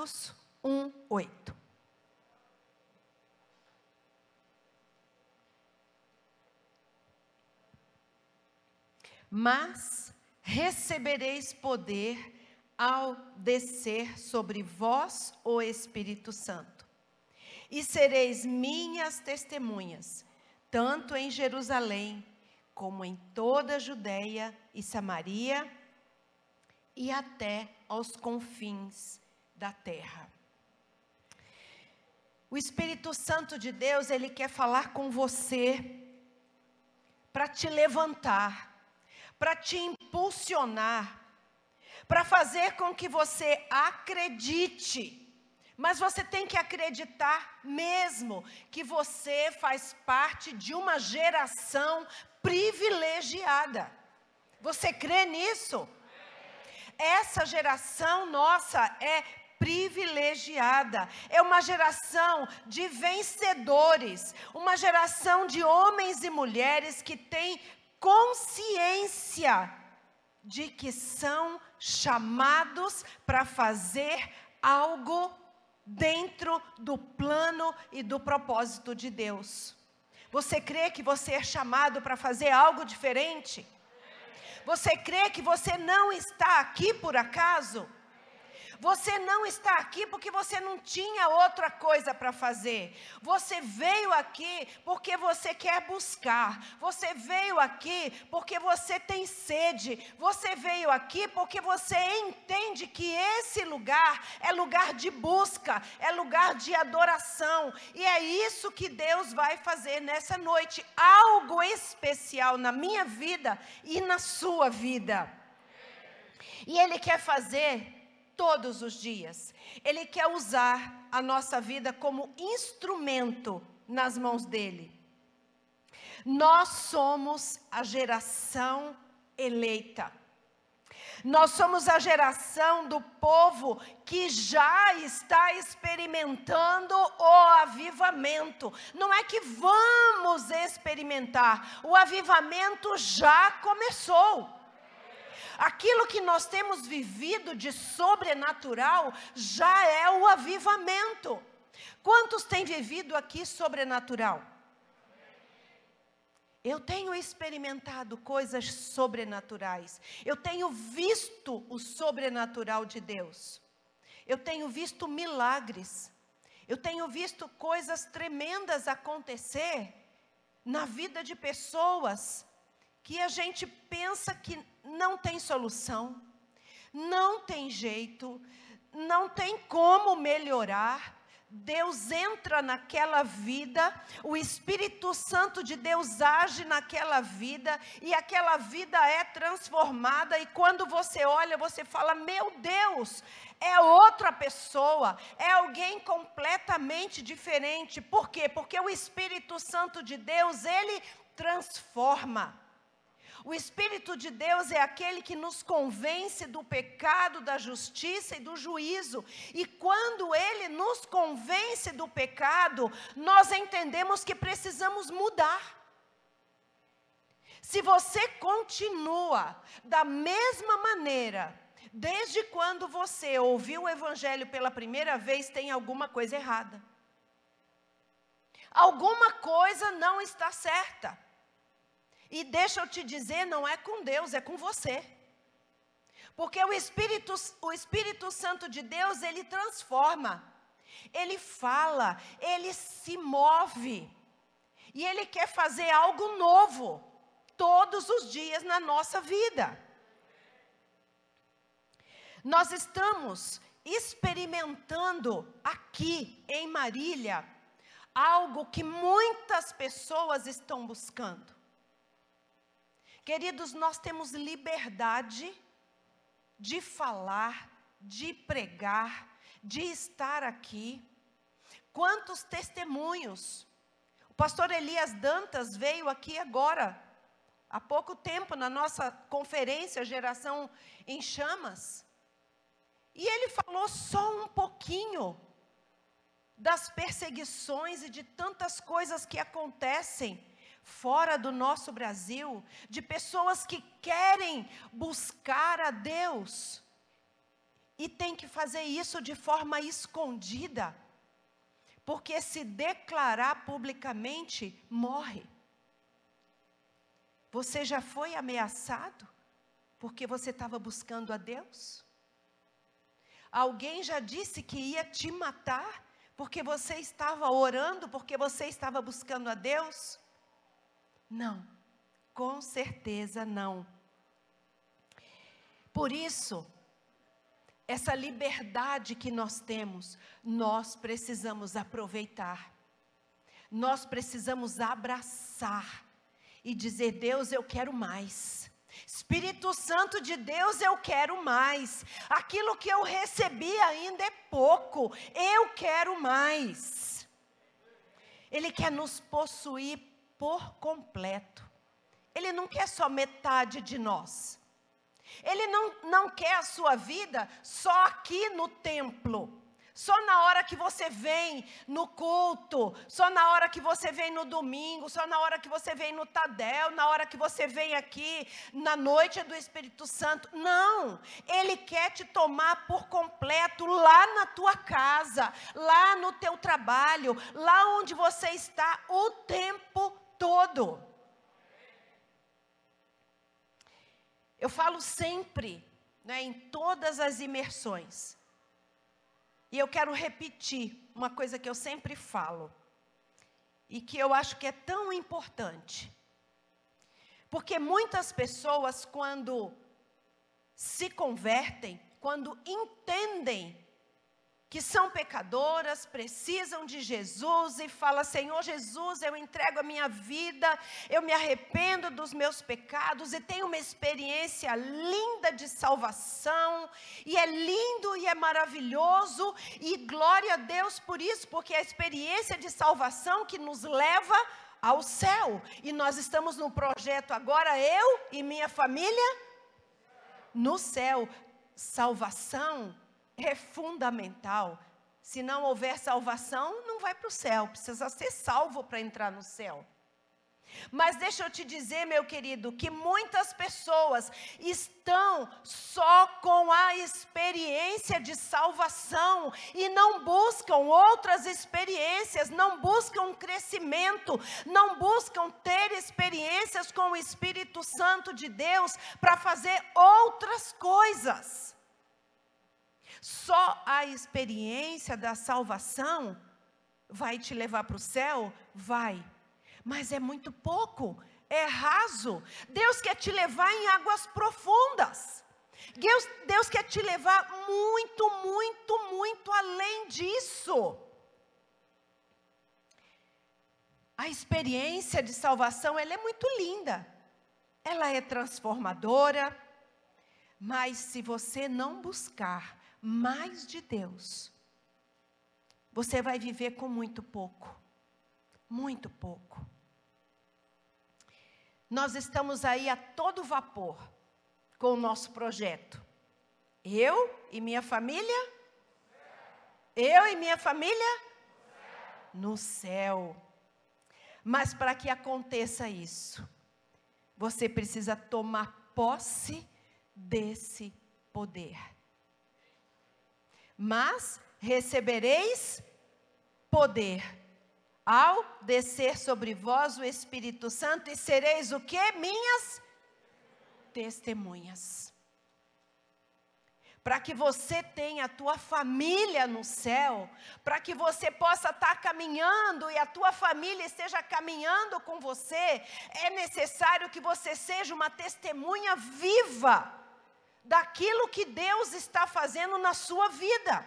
Atos 1, 8. Mas recebereis poder ao descer sobre vós o Espírito Santo. E sereis minhas testemunhas, tanto em Jerusalém, como em toda a Judéia e Samaria, e até aos confins da terra. O Espírito Santo de Deus, ele quer falar com você para te levantar, para te impulsionar, para fazer com que você acredite. Mas você tem que acreditar mesmo que você faz parte de uma geração privilegiada. Você crê nisso? Essa geração nossa é privilegiada, é uma geração de vencedores, uma geração de homens e mulheres que têm consciência de que são chamados para fazer algo dentro do plano e do propósito de Deus. Você crê que você é chamado para fazer algo diferente? Você crê que você não está aqui por acaso? Você não está aqui porque você não tinha outra coisa para fazer. Você veio aqui porque você quer buscar. Você veio aqui porque você tem sede. Você veio aqui porque você entende que esse lugar é lugar de busca, é lugar de adoração. E é isso que Deus vai fazer nessa noite. Algo especial na minha vida e na sua vida. E Ele quer fazer todos os dias. Ele quer usar a nossa vida como instrumento nas mãos dele. Nós somos a geração eleita. Nós somos a geração do povo que já está experimentando o avivamento. Não é que vamos experimentar, o avivamento já começou. Aquilo que nós temos vivido de sobrenatural já é o avivamento. Quantos têm vivido aqui sobrenatural? Eu tenho experimentado coisas sobrenaturais. Eu tenho visto o sobrenatural de Deus. Eu tenho visto milagres. Eu tenho visto coisas tremendas acontecer na vida de pessoas que a gente pensa que não tem solução, não tem jeito, não tem como melhorar. Deus entra naquela vida, o Espírito Santo de Deus age naquela vida, e aquela vida é transformada, e quando você olha, você fala: Meu Deus, é outra pessoa, é alguém completamente diferente. Por quê? Porque o Espírito Santo de Deus, ele transforma. O Espírito de Deus é aquele que nos convence do pecado, da justiça e do juízo. E quando ele nos convence do pecado, nós entendemos que precisamos mudar. Se você continua da mesma maneira, desde quando você ouviu o Evangelho pela primeira vez, tem alguma coisa errada. Alguma coisa não está certa. E deixa eu te dizer, não é com Deus, é com você. Porque o Espírito, o Espírito Santo de Deus, ele transforma, ele fala, ele se move. E ele quer fazer algo novo todos os dias na nossa vida. Nós estamos experimentando aqui em Marília algo que muitas pessoas estão buscando. Queridos, nós temos liberdade de falar, de pregar, de estar aqui. Quantos testemunhos! O pastor Elias Dantas veio aqui agora, há pouco tempo, na nossa conferência Geração em Chamas. E ele falou só um pouquinho das perseguições e de tantas coisas que acontecem fora do nosso Brasil, de pessoas que querem buscar a Deus e tem que fazer isso de forma escondida. Porque se declarar publicamente, morre. Você já foi ameaçado porque você estava buscando a Deus? Alguém já disse que ia te matar porque você estava orando, porque você estava buscando a Deus? Não, com certeza não. Por isso, essa liberdade que nós temos, nós precisamos aproveitar. Nós precisamos abraçar e dizer: Deus, eu quero mais. Espírito Santo de Deus, eu quero mais. Aquilo que eu recebi ainda é pouco, eu quero mais. Ele quer nos possuir por completo. Ele não quer só metade de nós. Ele não, não quer a sua vida só aqui no templo. Só na hora que você vem no culto, só na hora que você vem no domingo, só na hora que você vem no Tadel, na hora que você vem aqui na noite do Espírito Santo. Não, ele quer te tomar por completo lá na tua casa, lá no teu trabalho, lá onde você está o tempo todo. Eu falo sempre, né, em todas as imersões, e eu quero repetir uma coisa que eu sempre falo, e que eu acho que é tão importante. Porque muitas pessoas, quando se convertem, quando entendem que são pecadoras, precisam de Jesus e fala: Senhor Jesus, eu entrego a minha vida, eu me arrependo dos meus pecados e tenho uma experiência linda de salvação, e é lindo e é maravilhoso, e glória a Deus por isso, porque é a experiência de salvação que nos leva ao céu, e nós estamos no projeto agora, eu e minha família, no céu. Salvação é fundamental. Se não houver salvação, não vai para o céu. Precisa ser salvo para entrar no céu. Mas deixa eu te dizer, meu querido, que muitas pessoas estão só com a experiência de salvação e não buscam outras experiências, não buscam crescimento, não buscam ter experiências com o Espírito Santo de Deus para fazer outras coisas. Só a experiência da salvação vai te levar para o céu? Vai. Mas é muito pouco, é raso. Deus quer te levar em águas profundas. Deus, Deus quer te levar muito, muito, muito além disso. A experiência de salvação, ela é muito linda. Ela é transformadora, mas se você não buscar mais de Deus, você vai viver com muito pouco. Muito pouco. Nós estamos aí a todo vapor com o nosso projeto. Eu e minha família? Eu e minha família? No céu. Mas para que aconteça isso, você precisa tomar posse desse poder mas recebereis poder ao descer sobre vós o Espírito Santo e sereis o que? Minhas testemunhas. Para que você tenha a tua família no céu, para que você possa estar caminhando e a tua família esteja caminhando com você, é necessário que você seja uma testemunha viva daquilo que Deus está fazendo na sua vida.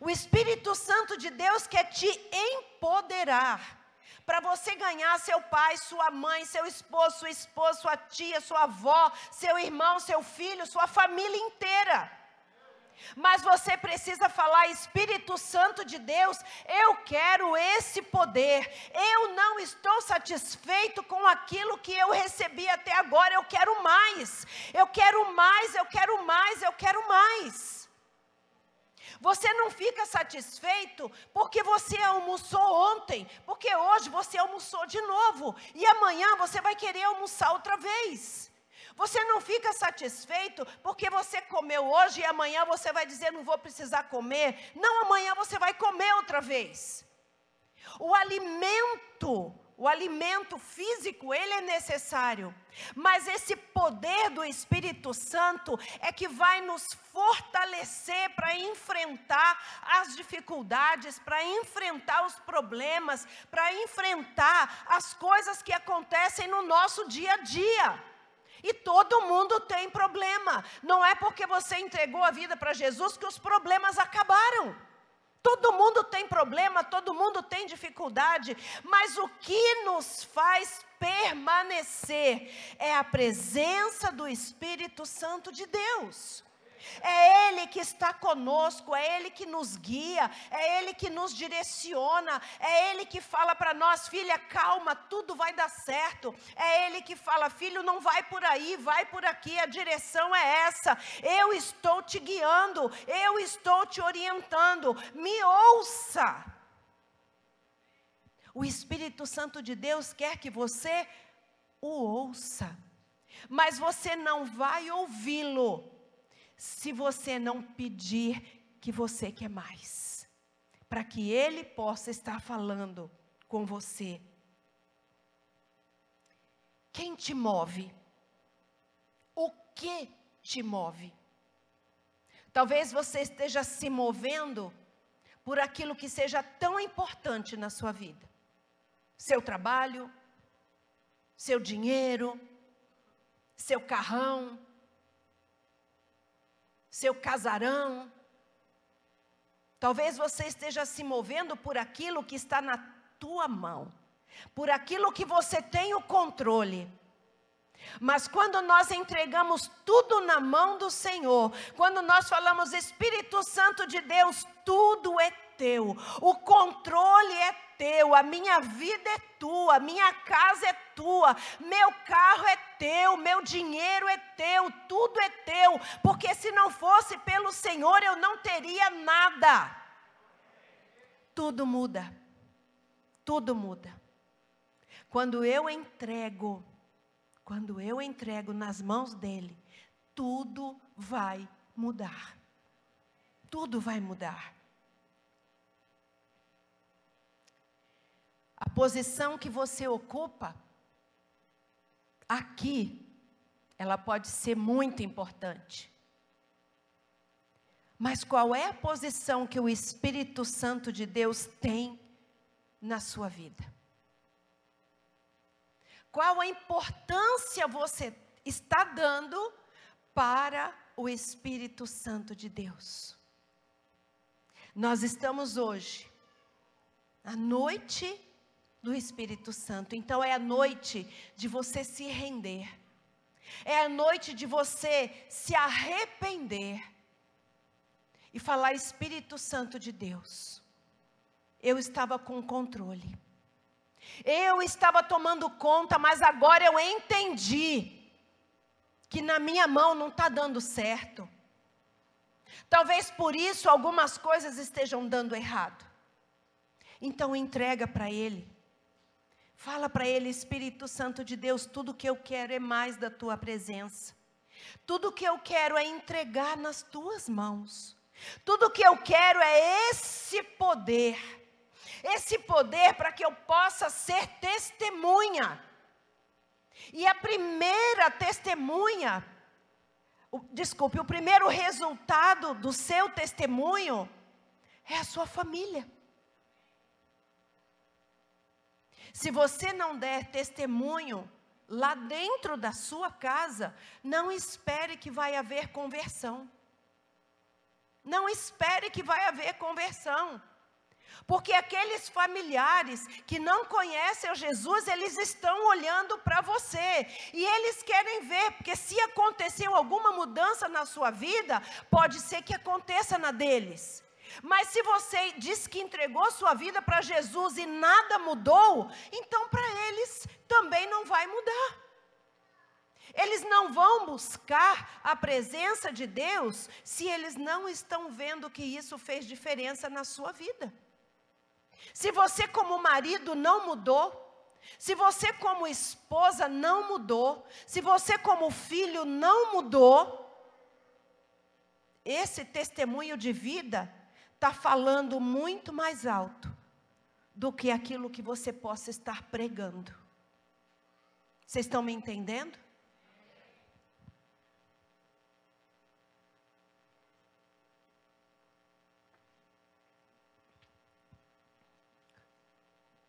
O Espírito Santo de Deus quer te empoderar para você ganhar seu pai, sua mãe, seu esposo, sua esposa, sua tia, sua avó, seu irmão, seu filho, sua família inteira. Mas você precisa falar, Espírito Santo de Deus, eu quero esse poder. Eu não estou satisfeito com aquilo que eu recebi até agora, eu quero mais. Eu quero mais, eu quero mais, eu quero mais. Você não fica satisfeito porque você almoçou ontem, porque hoje você almoçou de novo e amanhã você vai querer almoçar outra vez. Você não fica satisfeito porque você comeu hoje e amanhã você vai dizer não vou precisar comer. Não, amanhã você vai comer outra vez. O alimento o alimento físico, ele é necessário, mas esse poder do Espírito Santo é que vai nos fortalecer para enfrentar as dificuldades, para enfrentar os problemas, para enfrentar as coisas que acontecem no nosso dia a dia. E todo mundo tem problema. Não é porque você entregou a vida para Jesus que os problemas acabaram. Todo mundo tem problema, todo mundo tem dificuldade, mas o que nos faz permanecer é a presença do Espírito Santo de Deus. É Ele que está conosco, é Ele que nos guia, é Ele que nos direciona, é Ele que fala para nós, filha, calma, tudo vai dar certo. É Ele que fala, filho, não vai por aí, vai por aqui, a direção é essa. Eu estou te guiando, eu estou te orientando, me ouça. O Espírito Santo de Deus quer que você o ouça, mas você não vai ouvi-lo se você não pedir que você quer mais, para que Ele possa estar falando com você. Quem te move? O que te move? Talvez você esteja se movendo por aquilo que seja tão importante na sua vida: seu trabalho, seu dinheiro, seu carrão, seu casarão. Talvez você esteja se movendo por aquilo que está na tua mão, por aquilo que você tem o controle. Mas quando nós entregamos tudo na mão do Senhor, quando nós falamos Espírito Santo de Deus, tudo é teu, o controle é teu, a minha vida é tua, minha casa é tua, meu carro é teu, meu dinheiro é teu, tudo é teu, porque se não fosse pelo Senhor eu não teria nada. Tudo muda, tudo muda. Quando eu entrego, quando eu entrego nas mãos dele, tudo vai mudar. Tudo vai mudar. A posição que você ocupa aqui, ela pode ser muito importante. Mas qual é a posição que o Espírito Santo de Deus tem na sua vida? Qual a importância você está dando para o Espírito Santo de Deus? Nós estamos hoje, à noite do Espírito Santo. Então é a noite de você se render. É a noite de você se arrepender e falar Espírito Santo de Deus. Eu estava com controle. Eu estava tomando conta, mas agora eu entendi que na minha mão não está dando certo. Talvez por isso algumas coisas estejam dando errado. Então entrega para Ele. Fala para ele, Espírito Santo de Deus, tudo que eu quero é mais da tua presença. Tudo que eu quero é entregar nas tuas mãos. Tudo que eu quero é esse poder. Esse poder para que eu possa ser testemunha. E a primeira testemunha, o, desculpe, o primeiro resultado do seu testemunho é a sua família. Se você não der testemunho lá dentro da sua casa, não espere que vai haver conversão. Não espere que vai haver conversão. Porque aqueles familiares que não conhecem o Jesus, eles estão olhando para você e eles querem ver, porque se aconteceu alguma mudança na sua vida, pode ser que aconteça na deles. Mas se você diz que entregou sua vida para Jesus e nada mudou, então para eles também não vai mudar. Eles não vão buscar a presença de Deus se eles não estão vendo que isso fez diferença na sua vida. Se você, como marido, não mudou, se você, como esposa, não mudou, se você, como filho, não mudou, esse testemunho de vida está falando muito mais alto do que aquilo que você possa estar pregando. Vocês estão me entendendo?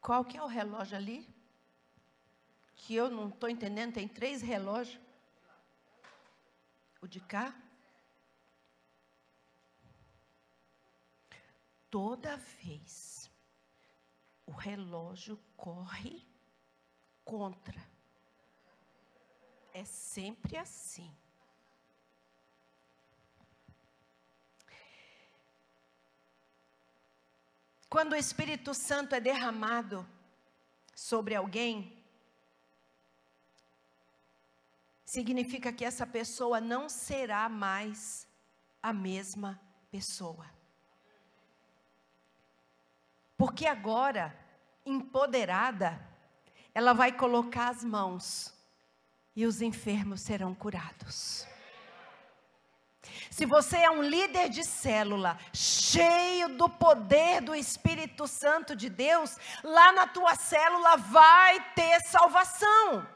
Qual que é o relógio ali? Que eu não estou entendendo, tem três relógios. O de cá? Toda vez o relógio corre contra. É sempre assim. Quando o Espírito Santo é derramado sobre alguém, significa que essa pessoa não será mais a mesma pessoa. Porque agora, empoderada, ela vai colocar as mãos e os enfermos serão curados. Se você é um líder de célula, cheio do poder do Espírito Santo de Deus, lá na tua célula vai ter salvação.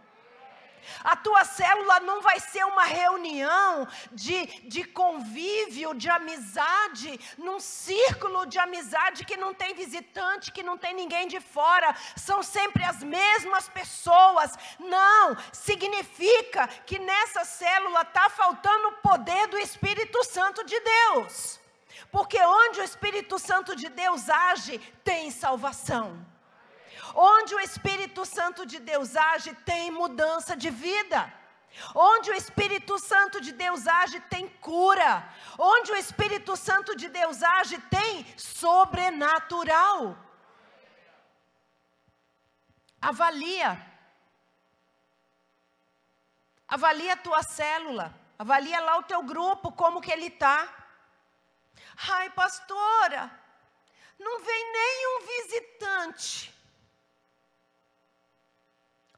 A tua célula não vai ser uma reunião de, de convívio, de amizade, num círculo de amizade que não tem visitante, que não tem ninguém de fora, são sempre as mesmas pessoas. Não, significa que nessa célula está faltando o poder do Espírito Santo de Deus. Porque onde o Espírito Santo de Deus age, tem salvação. Onde o Espírito Santo de Deus age, tem mudança de vida. Onde o Espírito Santo de Deus age, tem cura. Onde o Espírito Santo de Deus age, tem sobrenatural. Avalia. Avalia a tua célula. Avalia lá o teu grupo, como que ele está. Ai, pastora, não vem nenhum visitante.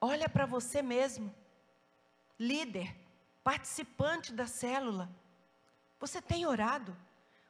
Olha para você mesmo, líder, participante da célula. Você tem orado?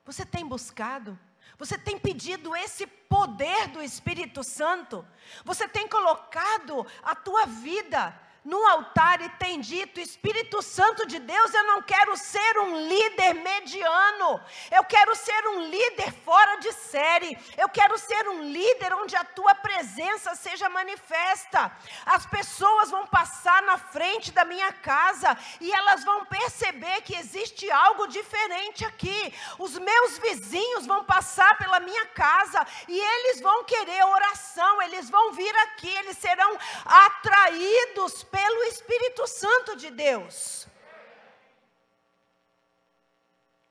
Você tem buscado? Você tem pedido esse poder do Espírito Santo? Você tem colocado a tua vida no altar e tem dito: Espírito Santo de Deus, eu não quero ser um líder mediano, eu quero ser um líder fora de série, eu quero ser um líder onde a tua presença seja manifesta. As pessoas vão passar na frente da minha casa e elas vão perceber que existe algo diferente aqui. Os meus vizinhos vão passar pela minha casa e eles vão querer oração, eles vão vir aqui, eles serão atraídos pelo Espírito Santo de Deus.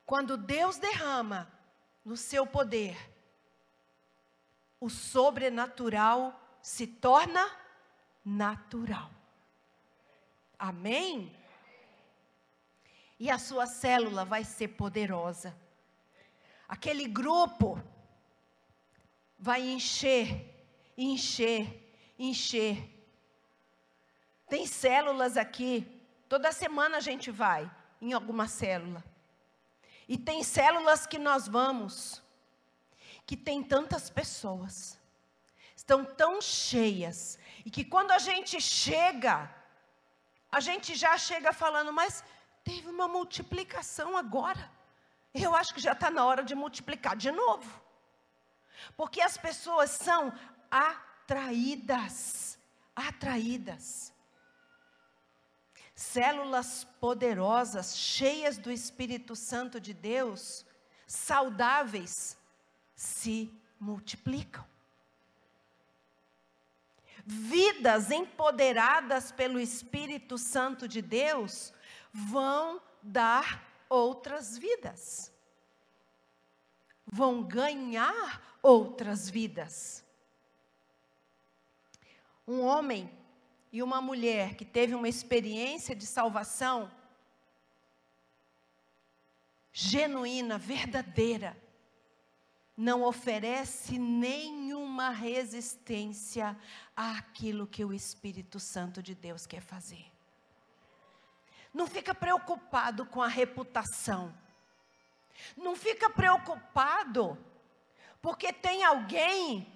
Quando Deus derrama no seu poder, o sobrenatural se torna natural. Amém? E a sua célula vai ser poderosa. Aquele grupo vai encher, encher, encher tem células aqui, toda semana a gente vai em alguma célula. E tem células que nós vamos, que tem tantas pessoas, estão tão cheias, e que quando a gente chega, a gente já chega falando, mas teve uma multiplicação agora. Eu acho que já está na hora de multiplicar de novo. Porque as pessoas são atraídas, atraídas células poderosas, cheias do Espírito Santo de Deus, saudáveis, se multiplicam. Vidas empoderadas pelo Espírito Santo de Deus vão dar outras vidas, vão ganhar outras vidas. Um homem e uma mulher que teve uma experiência de salvação genuína, verdadeira, não oferece nenhuma resistência àquilo que o Espírito Santo de Deus quer fazer. Não fica preocupado com a reputação. Não fica preocupado porque tem alguém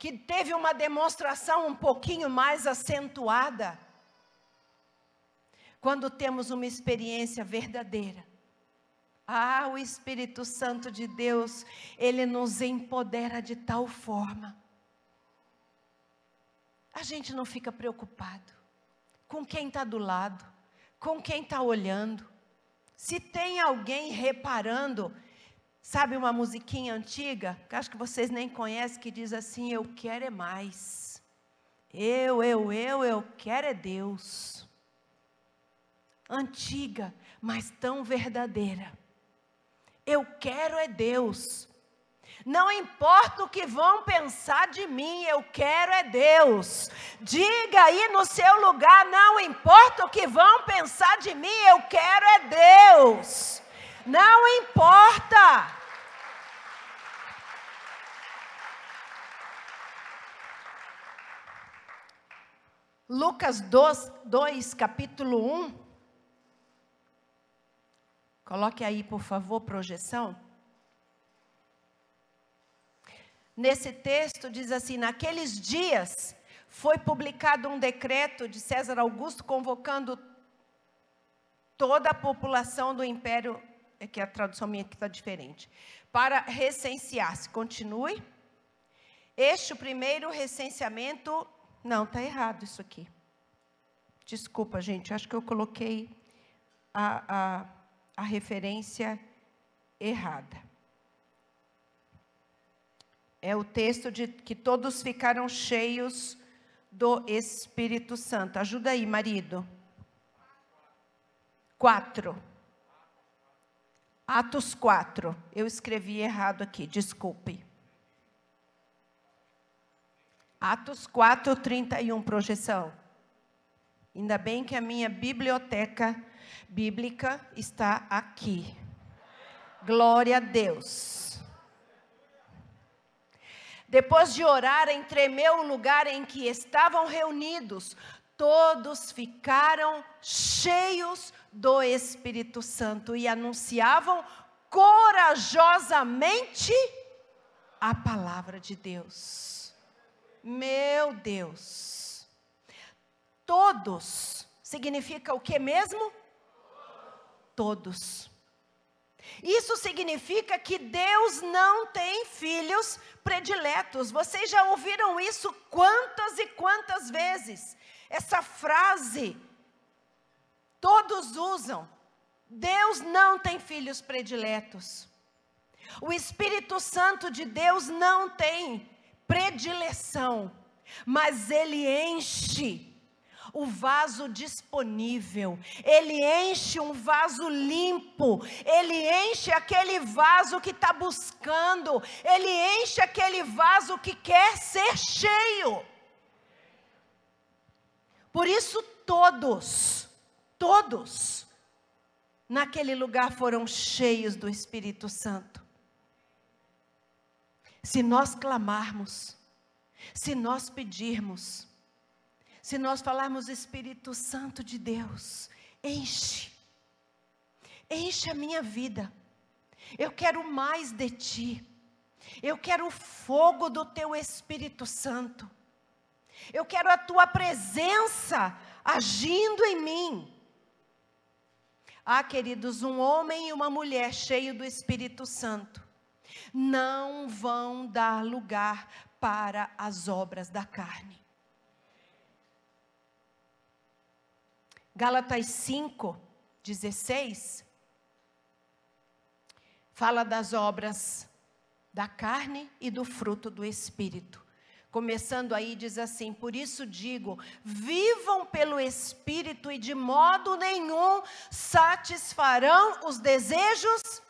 que teve uma demonstração um pouquinho mais acentuada. Quando temos uma experiência verdadeira. Ah, o Espírito Santo de Deus, ele nos empodera de tal forma. A gente não fica preocupado com quem está do lado, com quem está olhando. Se tem alguém reparando, sabe uma musiquinha antiga, que acho que vocês nem conhecem, que diz assim: Eu quero é mais. Eu, eu, eu, eu quero é Deus. Antiga, mas tão verdadeira. Eu quero é Deus. Não importa o que vão pensar de mim, eu quero é Deus. Diga aí no seu lugar: não importa o que vão pensar de mim, eu quero é Deus. Não importa. Lucas 2, 2 capítulo 1. Coloque aí, por favor, projeção. Nesse texto diz assim: naqueles dias foi publicado um decreto de César Augusto convocando toda a população do império, é que a tradução minha aqui está diferente, para recensear-se. Continue. Este o primeiro recenseamento. Não, está errado isso aqui. Desculpa, gente, acho que eu coloquei a, a, a referência errada. É o texto de que todos ficaram cheios do Espírito Santo. Ajuda aí, marido. Quatro. Atos 4. Eu escrevi errado aqui, desculpe. Atos 4, 31, projeção. Ainda bem que a minha biblioteca bíblica está aqui. Glória a Deus. Depois de orarem, tremeu o lugar em que estavam reunidos. Todos ficaram cheios do Espírito Santo e anunciavam corajosamente a palavra de Deus. Meu Deus. Todos significa o que mesmo? Todos. Isso significa que Deus não tem filhos prediletos. Vocês já ouviram isso quantas e quantas vezes? Essa frase todos usam. Deus não tem filhos prediletos. O Espírito Santo de Deus não tem predileção, mas ele enche o vaso disponível, ele enche um vaso limpo, ele enche aquele vaso que está buscando, ele enche aquele vaso que quer ser cheio. Por isso, todos, todos, naquele lugar foram cheios do Espírito Santo. Se nós clamarmos, se nós pedirmos, se nós falarmos Espírito Santo de Deus, enche, enche a minha vida. Eu quero mais de ti. Eu quero o fogo do teu Espírito Santo. Eu quero a tua presença agindo em mim. Ah, queridos, um homem e uma mulher cheio do Espírito Santo não vão dar lugar para as obras da carne. Gálatas 5, 16, fala das obras da carne e do fruto do Espírito. Começando aí, diz assim: Por isso digo, vivam pelo Espírito e de modo nenhum satisfarão os desejos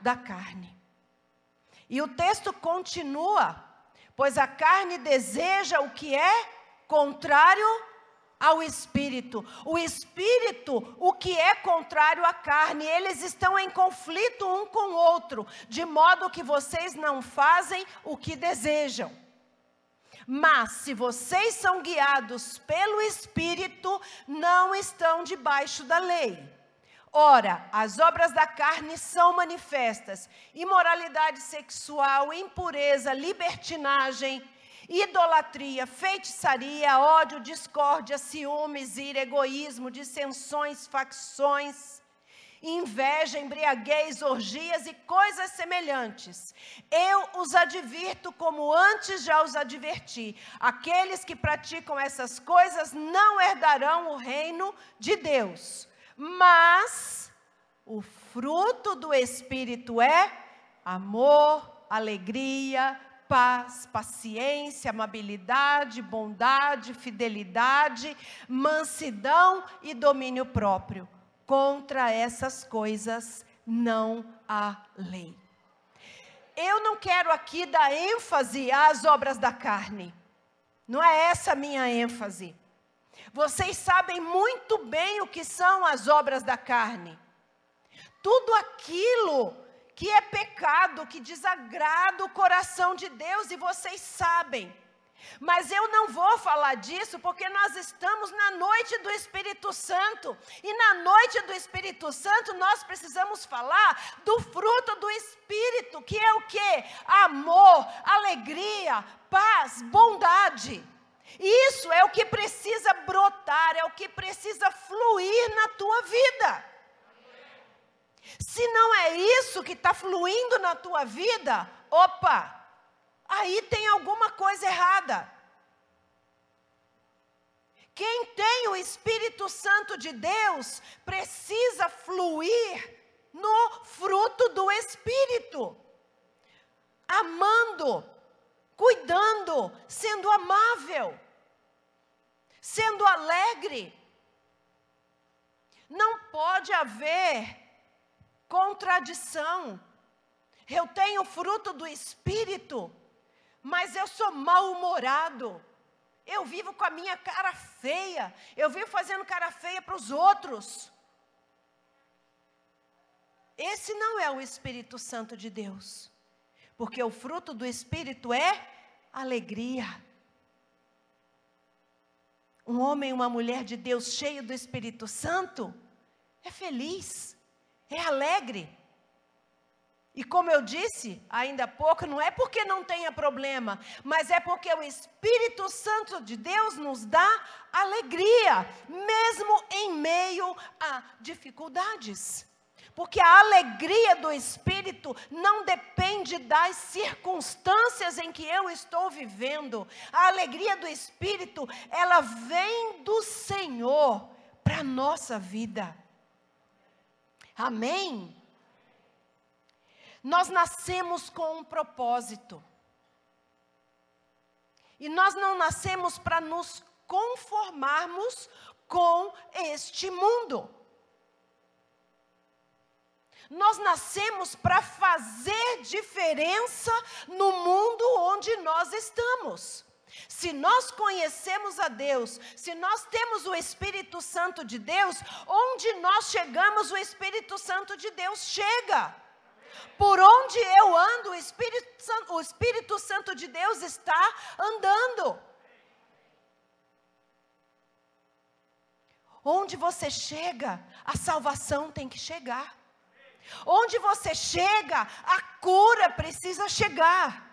da carne. E o texto continua: Pois a carne deseja o que é contrário ao espírito. O espírito, o que é contrário à carne, eles estão em conflito um com o outro, de modo que vocês não fazem o que desejam. Mas se vocês são guiados pelo espírito, não estão debaixo da lei. Ora, as obras da carne são manifestas: imoralidade sexual, impureza, libertinagem, idolatria, feitiçaria, ódio, discórdia, ciúmes, ira, egoísmo, dissensões, facções, inveja, embriaguez, orgias e coisas semelhantes. Eu os advirto como antes já os adverti: aqueles que praticam essas coisas não herdarão o reino de Deus. Mas o fruto do Espírito é amor, alegria, paz, paciência, amabilidade, bondade, fidelidade, mansidão e domínio próprio. Contra essas coisas não há lei. Eu não quero aqui dar ênfase às obras da carne. Não é essa a minha ênfase. Vocês sabem muito bem o que são as obras da carne. Tudo aquilo que é pecado, que desagrada o coração de Deus, e vocês sabem. Mas eu não vou falar disso porque nós estamos na noite do Espírito Santo. E na noite do Espírito Santo nós precisamos falar do fruto do Espírito, que é o que? Amor, alegria, paz, bondade. Isso é o que precisa brotar, é o que precisa fluir na tua vida. Se não é isso que está fluindo na tua vida, opa, aí tem alguma coisa errada. Quem tem o Espírito Santo de Deus precisa fluir no fruto do Espírito, amando, cuidando, sendo amável, sendo alegre. Não pode haver contradição. Eu tenho fruto do Espírito, mas eu sou mal-humorado. Eu vivo com a minha cara feia. Eu vivo fazendo cara feia para os outros. Esse não é o Espírito Santo de Deus. Porque o fruto do Espírito é alegria. Um homem e uma mulher de Deus cheio do Espírito Santo é feliz é alegre. E como eu disse ainda há pouco, não é porque não tenha problema, mas é porque o Espírito Santo de Deus nos dá alegria, mesmo em meio a dificuldades. Porque a alegria do Espírito não depende das circunstâncias em que eu estou vivendo. A alegria do Espírito, ela vem do Senhor para a nossa vida. Amém? Nós nascemos com um propósito. E nós não nascemos para nos conformarmos com este mundo. Nós nascemos para fazer diferença no mundo onde nós estamos. Se nós conhecemos a Deus, se nós temos o Espírito Santo de Deus, onde nós chegamos, o Espírito Santo de Deus chega. Por onde eu ando, o Espírito, Santo, o Espírito Santo de Deus está andando. Onde você chega, a salvação tem que chegar. Onde você chega, a cura precisa chegar.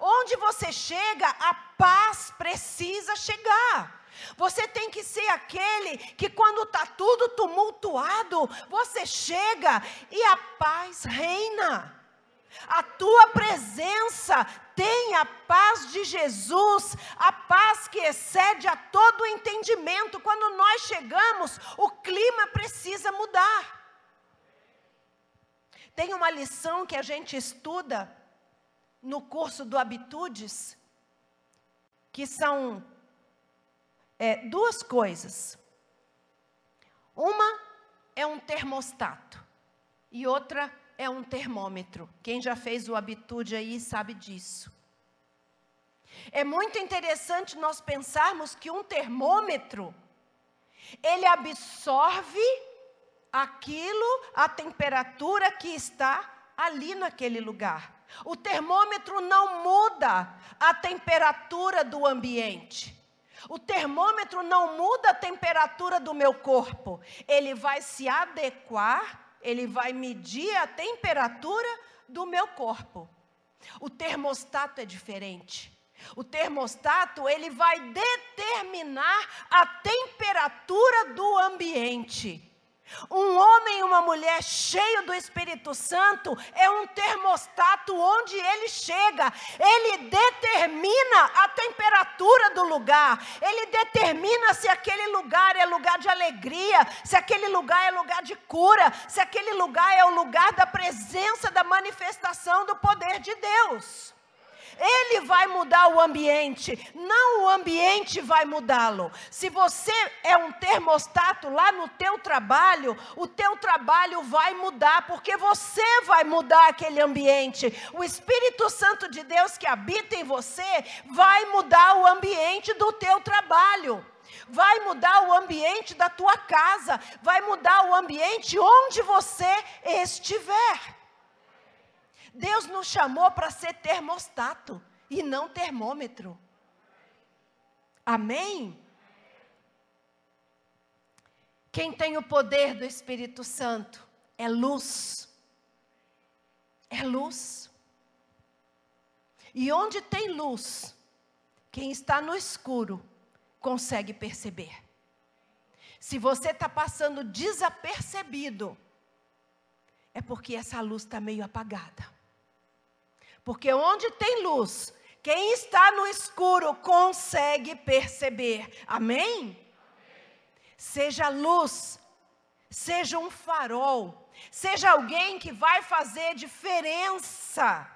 Onde você chega, a paz precisa chegar. Você tem que ser aquele que, quando está tudo tumultuado, você chega e a paz reina. A tua presença tem a paz de Jesus, a paz que excede a todo entendimento. Quando nós chegamos, o clima precisa mudar. Tem uma lição que a gente estuda no curso do Habitudes, que são é, duas coisas. Uma é um termostato e outra é um termômetro. Quem já fez o Habitude aí sabe disso. É muito interessante nós pensarmos que um termômetro Ele absorve aquilo, a temperatura que está ali naquele lugar. O termômetro não muda a temperatura do ambiente. O termômetro não muda a temperatura do meu corpo. Ele vai se adequar, ele vai medir a temperatura do meu corpo. O termostato é diferente. O termostato, ele vai determinar a temperatura do ambiente. Um homem e uma mulher cheio do Espírito Santo é um termostato onde ele chega, ele determina a temperatura do lugar, ele determina se aquele lugar é lugar de alegria, se aquele lugar é lugar de cura, se aquele lugar é o lugar da presença, da manifestação do poder de Deus. Ele vai mudar o ambiente, não o ambiente vai mudá-lo. Se você é um termostato lá no teu trabalho, o teu trabalho vai mudar, porque você vai mudar aquele ambiente. O Espírito Santo de Deus que habita em você vai mudar o ambiente do teu trabalho vai mudar o ambiente da tua casa, vai mudar o ambiente onde você estiver. Deus nos chamou para ser termostato e não termômetro. Amém? Quem tem o poder do Espírito Santo é luz. É luz. E onde tem luz, quem está no escuro consegue perceber. Se você está passando desapercebido, é porque essa luz está meio apagada. Porque onde tem luz, quem está no escuro consegue perceber. Amém? Seja luz, seja um farol, seja alguém que vai fazer diferença.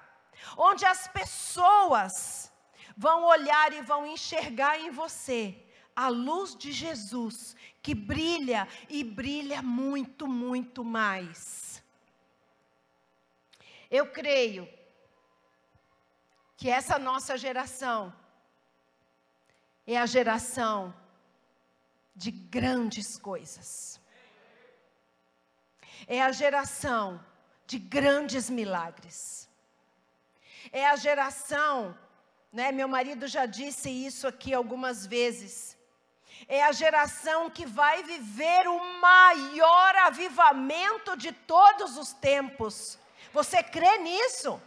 Onde as pessoas vão olhar e vão enxergar em você a luz de Jesus, que brilha e brilha muito, muito mais. Eu creio que essa nossa geração é a geração de grandes coisas. É a geração de grandes milagres. É a geração, né, meu marido já disse isso aqui algumas vezes. É a geração que vai viver o maior avivamento de todos os tempos. Você crê nisso?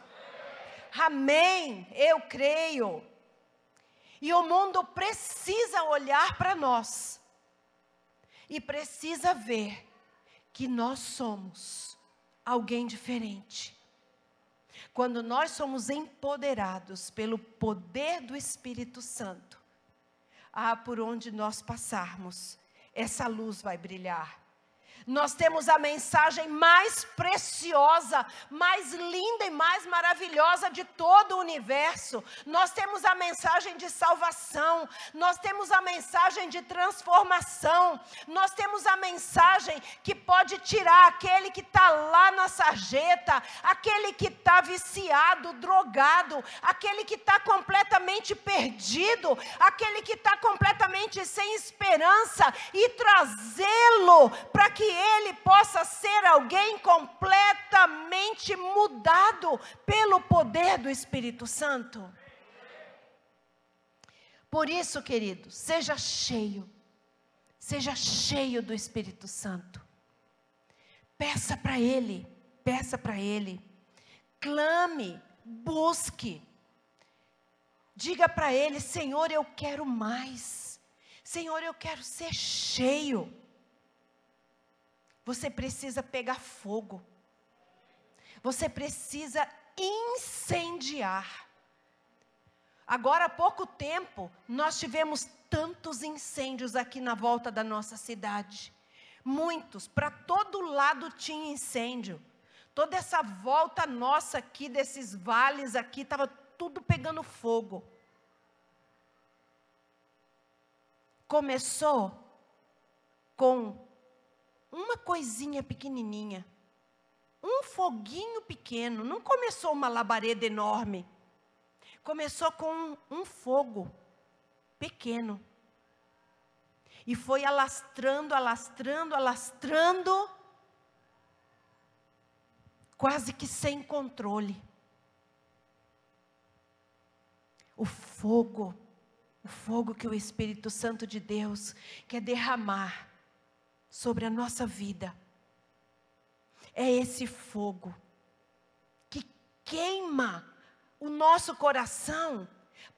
Amém, eu creio. E o mundo precisa olhar para nós e precisa ver que nós somos alguém diferente. Quando nós somos empoderados pelo poder do Espírito Santo, ah, por onde nós passarmos, essa luz vai brilhar nós temos a mensagem mais preciosa, mais linda e mais maravilhosa de todo o universo. Nós temos a mensagem de salvação, nós temos a mensagem de transformação, nós temos a mensagem que pode tirar aquele que está lá na sarjeta, aquele que está viciado, drogado, aquele que está completamente perdido, aquele que está completamente sem esperança e trazê-lo para que ele possa ser alguém completamente mudado pelo poder do Espírito Santo. Por isso, querido, seja cheio, seja cheio do Espírito Santo. Peça para Ele, peça para Ele, clame, busque. Diga para Ele: Senhor, eu quero mais. Senhor, eu quero ser cheio. Você precisa pegar fogo. Você precisa incendiar. Agora há pouco tempo, nós tivemos tantos incêndios aqui na volta da nossa cidade. Muitos, para todo lado tinha incêndio. Toda essa volta nossa aqui, desses vales aqui, estava tudo pegando fogo. Começou com uma coisinha pequenininha, um foguinho pequeno, não começou uma labareda enorme. Começou com um, um fogo pequeno. E foi alastrando, alastrando, alastrando, quase que sem controle. O fogo, o fogo que o Espírito Santo de Deus quer derramar sobre a nossa vida, é esse fogo que queima o nosso coração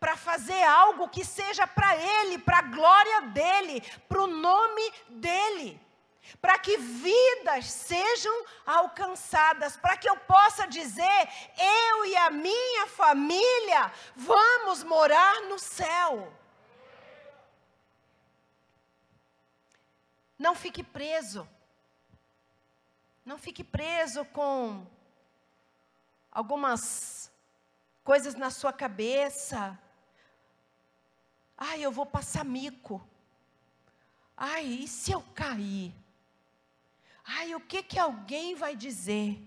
para fazer algo que seja para Ele, para a glória dEle, para o nome dEle. Para que vidas sejam alcançadas, para que eu possa dizer, eu e a minha família vamos morar no céu. Não fique preso. Não fique preso com algumas coisas na sua cabeça. Ai, eu vou passar mico. Ai, e se eu cair? Ai, o que que alguém vai dizer?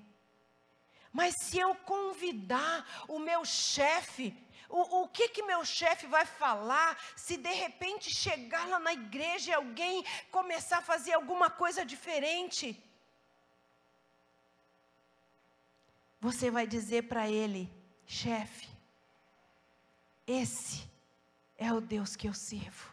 Mas se eu convidar o meu chefe, o, o que que meu chefe vai falar se de repente chegar lá na igreja e alguém começar a fazer alguma coisa diferente? Você vai dizer para ele: chefe, esse é o Deus que eu sirvo.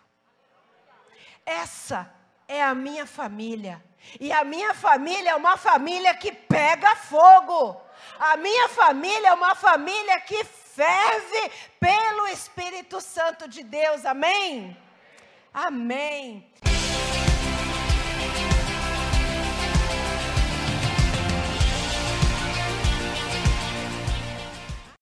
Essa é a minha família. E a minha família é uma família que pega fogo. A minha família é uma família que ferve pelo Espírito Santo de Deus. Amém? Amém.